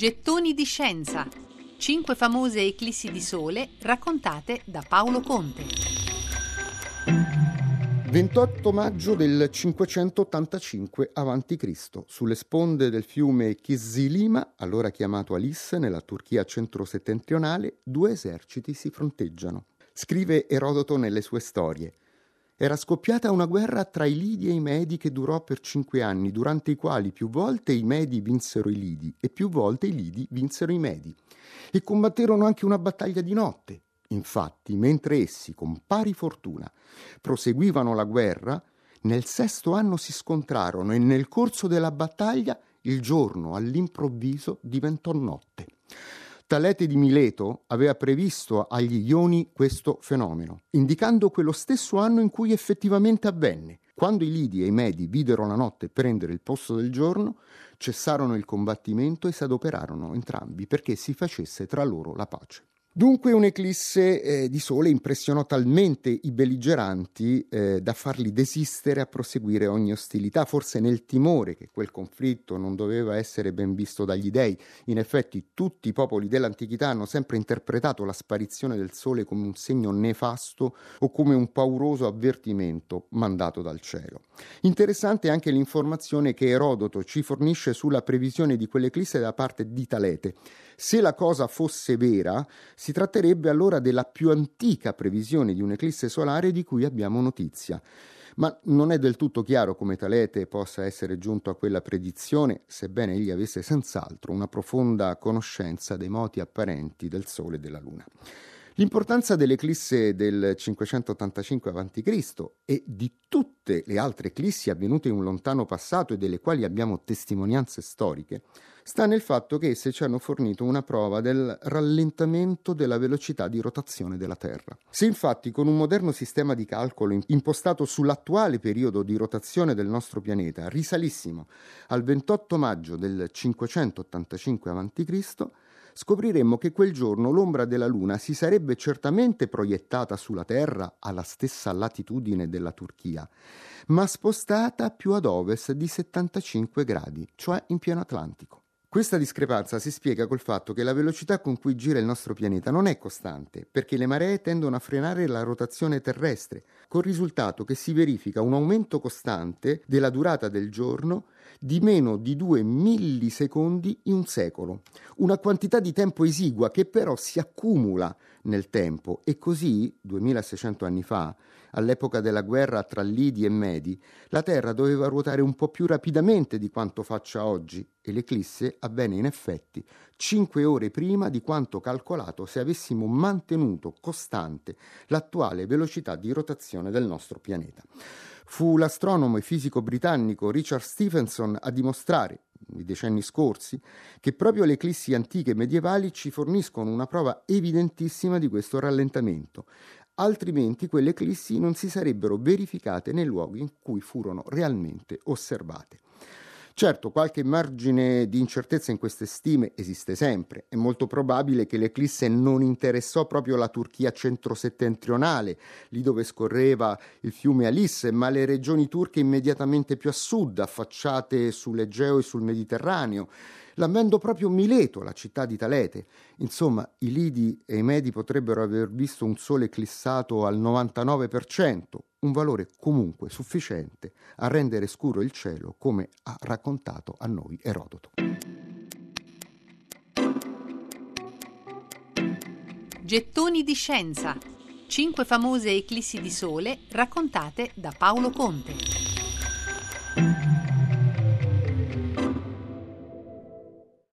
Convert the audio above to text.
Gettoni di scienza. Cinque famose eclissi di sole raccontate da Paolo Conte. 28 maggio del 585 a.C. Sulle sponde del fiume Kizilima, allora chiamato Alis, nella Turchia centro-settentrionale, due eserciti si fronteggiano. Scrive Erodoto nelle sue storie. Era scoppiata una guerra tra i Lidi e i Medi che durò per cinque anni, durante i quali più volte i Medi vinsero i Lidi e più volte i Lidi vinsero i Medi. E combatterono anche una battaglia di notte. Infatti, mentre essi, con pari fortuna, proseguivano la guerra, nel sesto anno si scontrarono e nel corso della battaglia il giorno all'improvviso diventò notte. Talete di Mileto aveva previsto agli Ioni questo fenomeno, indicando quello stesso anno in cui effettivamente avvenne. Quando i Lidi e i Medi videro la notte prendere il posto del giorno, cessarono il combattimento e si adoperarono entrambi perché si facesse tra loro la pace. Dunque un'eclisse eh, di sole impressionò talmente i belligeranti eh, da farli desistere a proseguire ogni ostilità, forse nel timore che quel conflitto non doveva essere ben visto dagli dei. In effetti tutti i popoli dell'antichità hanno sempre interpretato la sparizione del sole come un segno nefasto o come un pauroso avvertimento mandato dal cielo. Interessante anche l'informazione che Erodoto ci fornisce sulla previsione di quell'eclisse da parte di Talete. Se la cosa fosse vera, si tratterebbe allora della più antica previsione di un'eclisse solare di cui abbiamo notizia. Ma non è del tutto chiaro come Talete possa essere giunto a quella predizione, sebbene egli avesse senz'altro una profonda conoscenza dei moti apparenti del Sole e della Luna. L'importanza dell'eclisse del 585 a.C. e di tutte le altre eclissi avvenute in un lontano passato e delle quali abbiamo testimonianze storiche sta nel fatto che esse ci hanno fornito una prova del rallentamento della velocità di rotazione della Terra. Se infatti con un moderno sistema di calcolo impostato sull'attuale periodo di rotazione del nostro pianeta risalissimo al 28 maggio del 585 a.C., scopriremmo che quel giorno l'ombra della Luna si sarebbe certamente proiettata sulla Terra alla stessa latitudine della Turchia, ma spostata più ad ovest di 75 gradi, cioè in pieno Atlantico. Questa discrepanza si spiega col fatto che la velocità con cui gira il nostro pianeta non è costante, perché le maree tendono a frenare la rotazione terrestre, col risultato che si verifica un aumento costante della durata del giorno di meno di 2 millisecondi in un secolo, una quantità di tempo esigua che però si accumula nel tempo e così, 2600 anni fa, all'epoca della guerra tra Lidi e Medi, la Terra doveva ruotare un po' più rapidamente di quanto faccia oggi e l'eclisse avvenne in effetti 5 ore prima di quanto calcolato se avessimo mantenuto costante l'attuale velocità di rotazione del nostro pianeta. Fu l'astronomo e fisico britannico Richard Stephenson a dimostrare, nei decenni scorsi, che proprio le eclissi antiche e medievali ci forniscono una prova evidentissima di questo rallentamento, altrimenti quelle eclissi non si sarebbero verificate nei luoghi in cui furono realmente osservate. Certo, qualche margine di incertezza in queste stime esiste sempre. È molto probabile che l'eclisse non interessò proprio la Turchia centro-settentrionale, lì dove scorreva il fiume Alisse, ma le regioni turche immediatamente più a sud, affacciate sull'Egeo e sul Mediterraneo lamendo proprio Mileto, la città di Talete. Insomma, i Lidi e i Medi potrebbero aver visto un sole eclissato al 99%, un valore comunque sufficiente a rendere scuro il cielo, come ha raccontato a noi Erodoto. Gettoni di scienza. Cinque famose eclissi di sole raccontate da Paolo Conte.